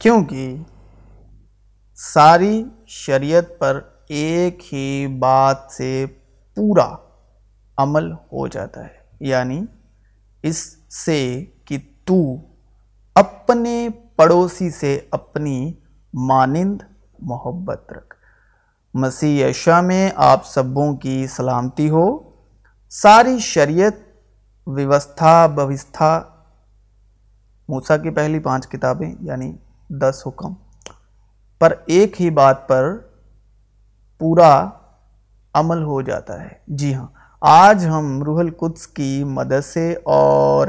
کیونکہ ساری شریعت پر ایک ہی بات سے پورا عمل ہو جاتا ہے۔ یعنی اس سے کہ تو اپنے پڑوسی سے اپنی مانند محبت رکھ۔ مسیح عشاء میں آپ سبوں کی سلامتی ہو۔ ساری شریعت ویوستھا، بوستھا، موسیٰ کی پہلی پانچ کتابیں یعنی دس حکم۔ پر ایک ہی بات پر پورا عمل ہو جاتا ہے۔ جی ہاں آج ہم روح القدس کی مدد سے اور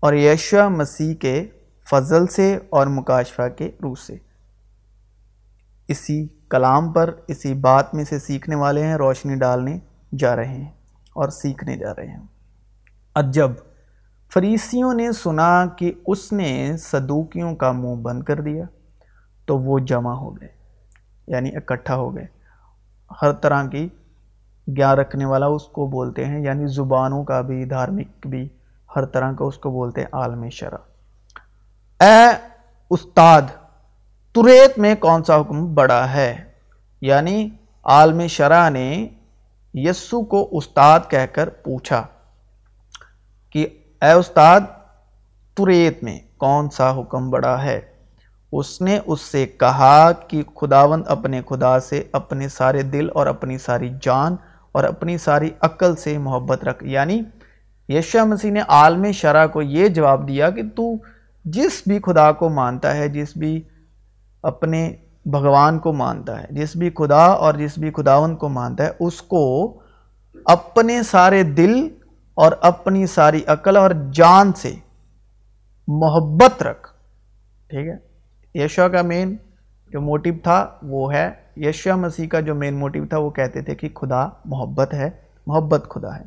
اور یشوع مسیح کے فضل سے اور مکاشفہ کے روح سے۔ اسی کلام پر، اسی بات میں سے سیکھنے والے ہیں، روشنی ڈالنے جا رہے ہیں اور سیکھنے جا رہے ہیں۔ اب جب فریسیوں نے سنا کہ اس نے صدوکیوں کا منہ بند کر دیا تو وہ جمع ہو گئے یعنی اکٹھا ہو گئے۔ ہر طرح کی گیان رکھنے والا اس کو بولتے ہیں یعنی زبانوں کا بھی، دھارمک بھی، ہر طرح کا اس کو بولتے ہیں، عالم شرح اے استاد، تریت میں کون سا حکم بڑا ہے؟ یعنی عالم شرح نے یسو کو استاد کہہ کر پوچھا۔ اے استاد، تریت میں کون سا حکم بڑا ہے؟ اس نے اس سے کہا کہ خداوند اپنے خدا سے اپنے سارے دل اور اپنی ساری جان اور اپنی ساری عقل سے محبت رکھ۔ یعنی یشہ مسیح نے عالم شرح کو یہ جواب دیا کہ تو جس بھی خدا کو مانتا ہے، جس بھی اپنے بھگوان کو مانتا ہے، جس بھی خدا اور جس بھی خداون کو مانتا ہے، اس کو اپنے سارے دل اور اپنی ساری عقل اور جان سے محبت رکھ۔ ٹھیک ہے؟ یشوا کا مین جو موٹیو تھا وہ ہے۔ یشوا مسیح کا جو مین موٹیو تھا وہ کہتے تھے کہ خدا محبت ہے، محبت خدا ہے۔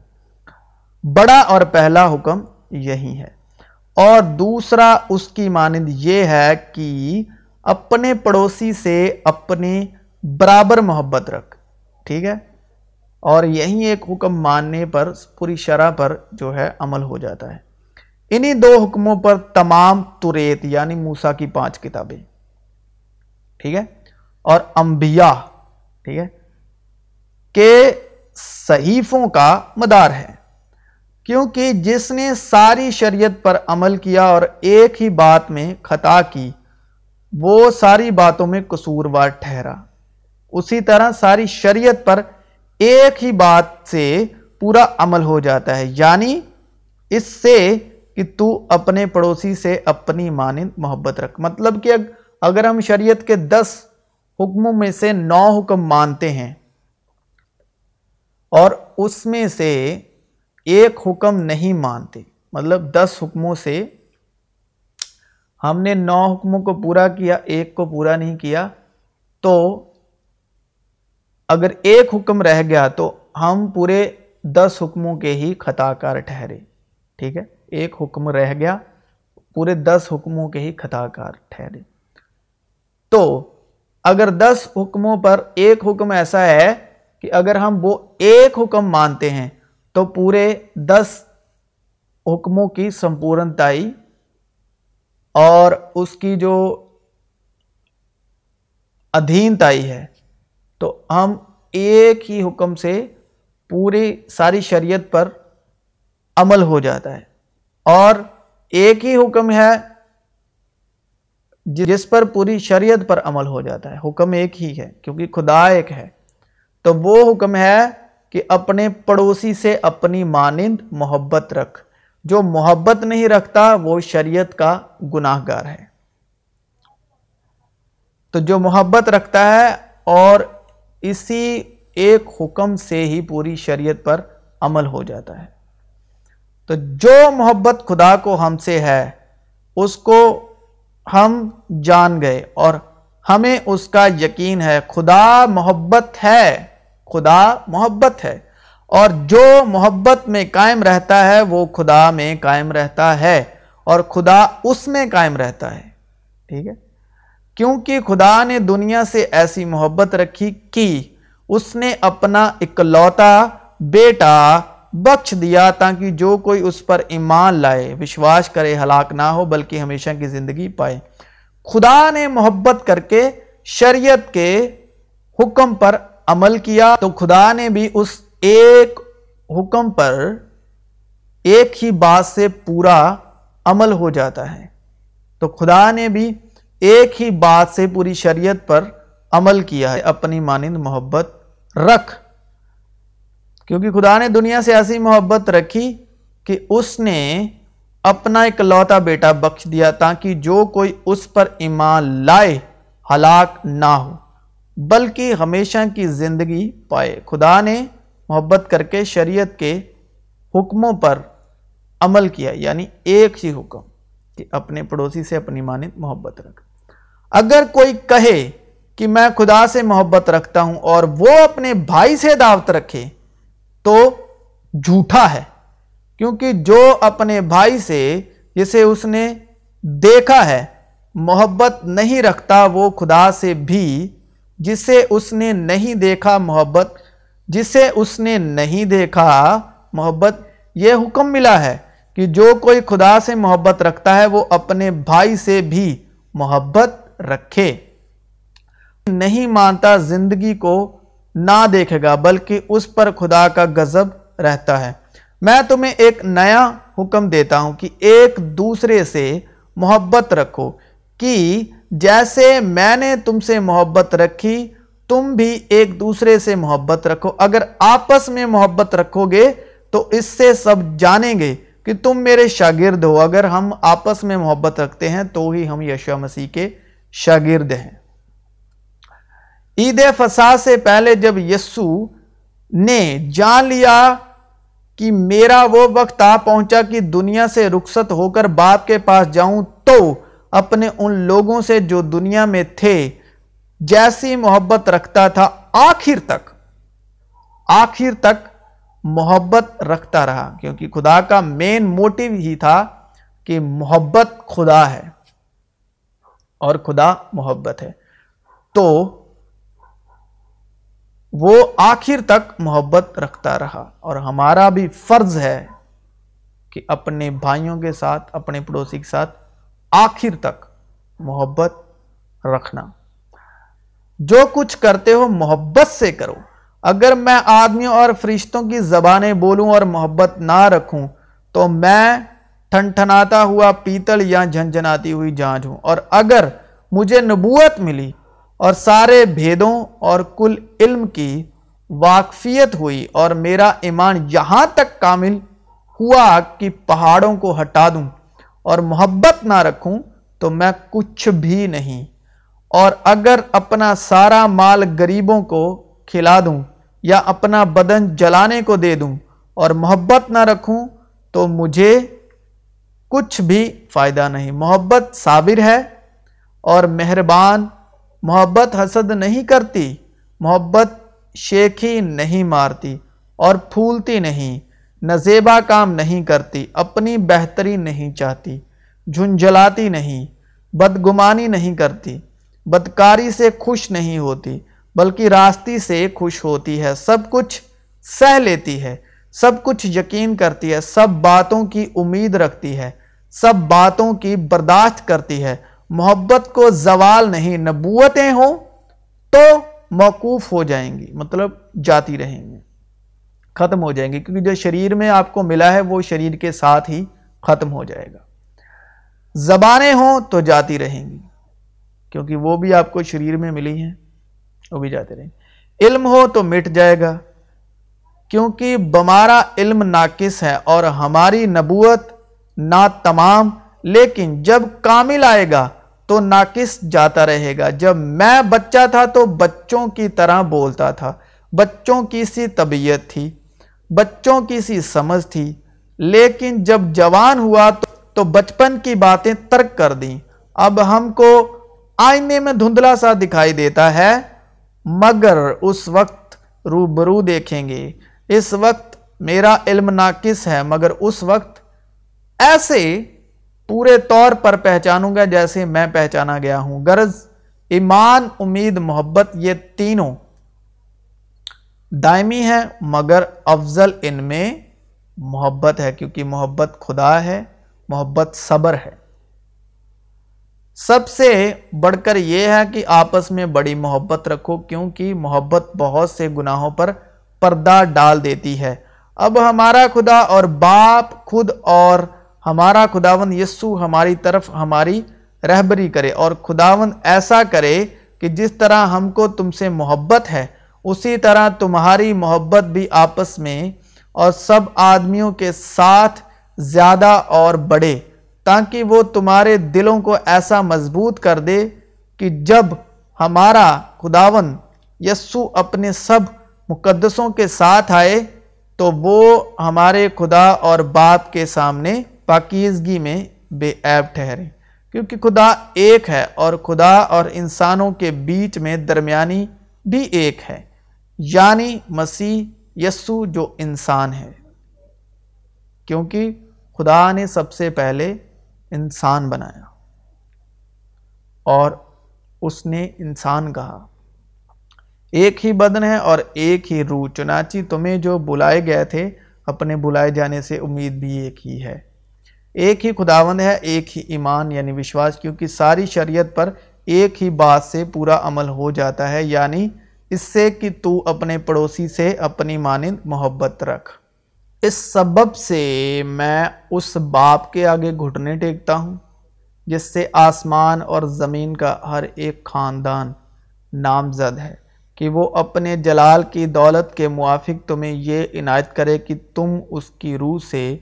بڑا اور پہلا حکم یہی ہے۔ اور دوسرا اس کی مانند یہ ہے کہ اپنے پڑوسی سے اپنے برابر محبت رکھ۔ ٹھیک ہے؟ اور یہی ایک حکم ماننے پر، پوری شرح پر جو ہے عمل ہو جاتا ہے۔ انہی دو حکموں پر تمام تریت یعنی موسیٰ کی پانچ کتابیں۔ ٹھیک ہے؟ اور انبیاء، ٹھیک ہے؟ کہ صحیفوں کا مدار ہے۔ کیونکہ جس نے ساری شریعت پر عمل کیا اور ایک ہی بات میں خطا کی، وہ ساری باتوں میں قصوروار ٹھہرا۔ اسی طرح ساری شریعت پر ایک ہی بات سے پورا عمل ہو جاتا ہے یعنی اس سے کہ تو اپنے پڑوسی سے اپنی مانند محبت رکھ۔ مطلب کہ اگر ہم شریعت کے دس حکموں میں سے نو حکم مانتے ہیں اور اس میں سے ایک حکم نہیں مانتے مطلب دس حکموں سے ہم نے نو حکموں کو پورا کیا، ایک کو پورا نہیں کیا، تو اگر ایک حکم رہ گیا تو ہم پورے دس حکموں کے ہی خطا کار ٹھہرے، ٹھیک ہے؟ ایک حکم رہ گیا، پورے دس حکموں کے ہی خطا کار ٹھہرے۔ تو اگر دس حکموں پر ایک حکم ایسا ہے کہ اگر ہم وہ ایک حکم مانتے ہیں تو پورے دس حکموں کی سمپورنتائی اور اس کی جو ادھینتائی ہے تو ہم ایک ہی حکم سے پوری ساری شریعت پر عمل ہو جاتا ہے۔ اور ایک ہی حکم ہے جس پر پوری شریعت پر عمل ہو جاتا ہے۔ حکم ایک ہی ہے، کیونکہ خدا ایک ہے۔ تو وہ حکم ہے کہ اپنے پڑوسی سے اپنی مانند محبت رکھ۔ جو محبت نہیں رکھتا، وہ شریعت کا گناہ گار ہے۔ تو جو محبت رکھتا ہے اور اسی ایک حکم سے ہی پوری شریعت پر عمل ہو جاتا ہے۔ تو جو محبت خدا کو ہم سے ہے، اس کو ہم جان گئے اور ہمیں اس کا یقین ہے، خدا محبت ہے، خدا محبت ہے۔ اور جو محبت میں قائم رہتا ہے، وہ خدا میں قائم رہتا ہے اور خدا اس میں قائم رہتا ہے۔ ٹھیک ہے؟ کیونکہ خدا نے دنیا سے ایسی محبت رکھی کہ اس نے اپنا اکلوتا بیٹا بخش دیا تاکہ جو کوئی اس پر ایمان لائے، وشواس کرے، ہلاک نہ ہو، بلکہ ہمیشہ کی زندگی پائے۔ خدا نے محبت کر کے شریعت کے حکم پر عمل کیا تو خدا نے بھی اس ایک حکم پر ایک ہی بات سے پورا عمل ہو جاتا ہے۔ تو خدا نے بھی ایک ہی بات سے پوری شریعت پر عمل کیا ہے، اپنی مانند محبت رکھ۔ کیونکہ خدا نے دنیا سے ایسی محبت رکھی کہ اس نے اپنا ایک لوتا بیٹا بخش دیا تاکہ جو کوئی اس پر ایمان لائے، ہلاک نہ ہو، بلکہ ہمیشہ کی زندگی پائے۔ خدا نے محبت کر کے شریعت کے حکموں پر عمل کیا یعنی ایک ہی حکم کہ اپنے پڑوسی سے اپنی مانند محبت رکھ۔ اگر کوئی کہے کہ میں خدا سے محبت رکھتا ہوں اور وہ اپنے بھائی سے دعوت رکھے تو جھوٹا ہے، کیونکہ جو اپنے بھائی سے جسے اس نے دیکھا ہے، محبت نہیں رکھتا وہ خدا سے بھی، جسے اس نے نہیں دیکھا محبت، جسے اس نے نہیں دیکھا محبت، یہ حکم ملا ہے کہ جو کوئی خدا سے محبت رکھتا ہے وہ اپنے بھائی سے بھی محبت رکھے۔ نہیں مانتا زندگی کو نہ دیکھے گا، بلکہ اس پر خدا کا غضب رہتا ہے۔ میں تمہیں ایک نیا حکم دیتا ہوں کہ ایک دوسرے سے محبت رکھو، کہ جیسے میں نے تم سے محبت رکھی، تم بھی ایک دوسرے سے محبت رکھو۔ اگر آپس میں محبت رکھو گے تو اس سے سب جانیں گے کہ تم میرے شاگرد ہو۔ اگر ہم آپس میں محبت رکھتے ہیں تو ہی ہم یشو مسیح کے شاگرد ہیں۔ عید فساد سے پہلے جب یسو نے جان لیا کہ میرا وہ وقت آ پہنچا کہ دنیا سے رخصت ہو کر باپ کے پاس جاؤں، تو اپنے ان لوگوں سے جو دنیا میں تھے، جیسی محبت رکھتا تھا، آخر تک آخر تک محبت رکھتا رہا۔ کیونکہ خدا کا مین موٹیو ہی تھا کہ محبت خدا ہے۔ اور خدا محبت ہے۔ تو وہ آخر تک محبت رکھتا رہا اور ہمارا بھی فرض ہے کہ اپنے بھائیوں کے ساتھ، اپنے پڑوسی کے ساتھ آخر تک محبت رکھنا۔ جو کچھ کرتے ہو محبت سے کرو۔ اگر میں آدمیوں اور فرشتوں کی زبانیں بولوں اور محبت نہ رکھوں تو میں ٹھن ٹھناتا ہوا پیتل یا جھنجھناتی ہوئی جانچ ہوں۔ اور اگر مجھے نبوت ملی اور سارے بھیدوں اور کل علم کی واقفیت ہوئی اور میرا ایمان یہاں تک کامل ہوا کہ پہاڑوں کو ہٹا دوں اور محبت نہ رکھوں تو میں کچھ بھی نہیں۔ اور اگر اپنا سارا مال گریبوں کو کھلا دوں یا اپنا بدن جلانے کو دے دوں اور محبت نہ رکھوں تو مجھے کچھ بھی فائدہ نہیں۔ محبت صابر ہے اور مہربان۔ محبت حسد نہیں کرتی۔ محبت شیخی نہیں مارتی اور پھولتی نہیں۔ نزیبا کام نہیں کرتی، اپنی بہتری نہیں چاہتی۔ جھنجھلاتی نہیں، بدگمانی نہیں کرتی۔ بدکاری سے خوش نہیں ہوتی، بلکہ راستی سے خوش ہوتی ہے۔ سب کچھ سہ لیتی ہے، سب کچھ یقین کرتی ہے، سب باتوں کی امید رکھتی ہے۔ سب باتوں کی برداشت کرتی ہے۔ محبت کو زوال نہیں، نبوتیں ہوں تو موقوف ہو جائیں گی مطلب جاتی رہیں گی، ختم ہو جائیں گی۔ کیونکہ جو شریر میں آپ کو ملا ہے، وہ شریر کے ساتھ ہی ختم ہو جائے گا۔ زبانیں ہوں تو جاتی رہیں گی، کیونکہ وہ بھی آپ کو شریر میں ملی ہیں، وہ بھی جاتے رہیں گے۔ علم ہو تو مٹ جائے گا، کیونکہ بمارا علم ناقص ہے اور ہماری نبوت نا تمام، لیکن جب کامل آئے گا تو ناقص جاتا رہے گا۔ جب میں بچہ تھا تو بچوں کی طرح بولتا تھا۔ بچوں کی سی طبیعت تھی، بچوں کی سی سمجھ تھی۔ لیکن جب جوان ہوا تو تو بچپن کی باتیں ترک کر دیں۔ اب ہم کو آئینے میں دھندلا سا دکھائی دیتا ہے، مگر اس وقت روبرو دیکھیں گے۔ اس وقت میرا علم ناقص ہے، مگر اس وقت ایسے پورے طور پر پہچانوں گا جیسے میں پہچانا گیا ہوں۔ غرض، ایمان، امید، محبت، یہ تینوں دائمی ہے مگر افضل ان میں محبت ہے، کیونکہ محبت خدا ہے، محبت صبر ہے۔ سب سے بڑھ کر یہ ہے کہ آپس میں بڑی محبت رکھو، کیونکہ محبت بہت سے گناہوں پر پردہ ڈال دیتی ہے۔ اب ہمارا خدا اور باپ خود اور ہمارا خداون یسو ہماری طرف ہماری رہبری کرے اور خداون ایسا کرے کہ جس طرح ہم کو تم سے محبت ہے، اسی طرح تمہاری محبت بھی آپس میں اور سب آدمیوں کے ساتھ زیادہ اور بڑھے، تاکہ وہ تمہارے دلوں کو ایسا مضبوط کر دے کہ جب ہمارا خداون یسو اپنے سب مقدسوں کے ساتھ آئے تو وہ ہمارے خدا اور باپ کے سامنے پاکیزگی میں بے عیب ٹھہرے۔ کیونکہ خدا ایک ہے اور خدا اور انسانوں کے بیچ میں درمیانی بھی ایک ہے یعنی مسیح یسو جو انسان ہے۔ کیونکہ خدا نے سب سے پہلے انسان بنایا اور اس نے انسان کہا۔ ایک ہی بدن ہے اور ایک ہی روح، چنانچہ تمہیں جو بلائے گئے تھے، اپنے بلائے جانے سے امید بھی ایک ہی ہے۔ ایک ہی خداوند ہے، ایک ہی ایمان یعنی وشواس، کیونکہ ساری شریعت پر ایک ہی بات سے پورا عمل ہو جاتا ہے یعنی اس سے کہ تو اپنے پڑوسی سے اپنی مانند محبت رکھ۔ اس سبب سے میں اس باپ کے آگے گھٹنے ٹیکتا ہوں، جس سے آسمان اور زمین کا ہر ایک خاندان نامزد ہے، کہ وہ اپنے جلال کی دولت کے موافق تمہیں یہ عنایت کرے کہ تم اس کی روح سے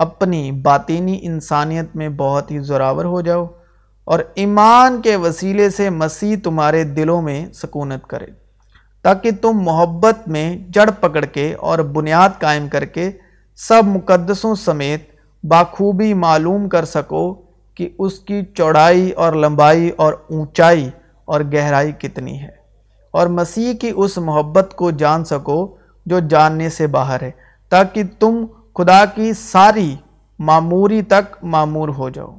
اپنی باطینی انسانیت میں بہت ہی زراور ہو جاؤ اور ایمان کے وسیلے سے مسیح تمہارے دلوں میں سکونت کرے، تاکہ تم محبت میں جڑ پکڑ کے اور بنیاد قائم کر کے سب مقدسوں سمیت باخوبی معلوم کر سکو کہ اس کی چوڑائی اور لمبائی اور اونچائی اور گہرائی کتنی ہے۔ اور مسیح کی اس محبت کو جان سکو جو جاننے سے باہر ہے، تاکہ تم خدا کی ساری معموری تک معمور ہو جاؤ۔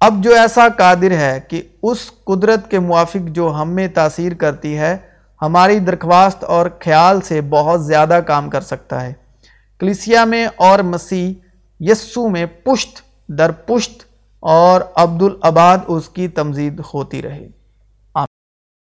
اب جو ایسا قادر ہے کہ اس قدرت کے موافق جو ہم میں تاثیر کرتی ہے، ہماری درخواست اور خیال سے بہت زیادہ کام کر سکتا ہے۔ کلیسیا میں اور مسیح یسو میں پشت، در پشت اور عبدالعباد اس کی تمزید ہوتی رہے۔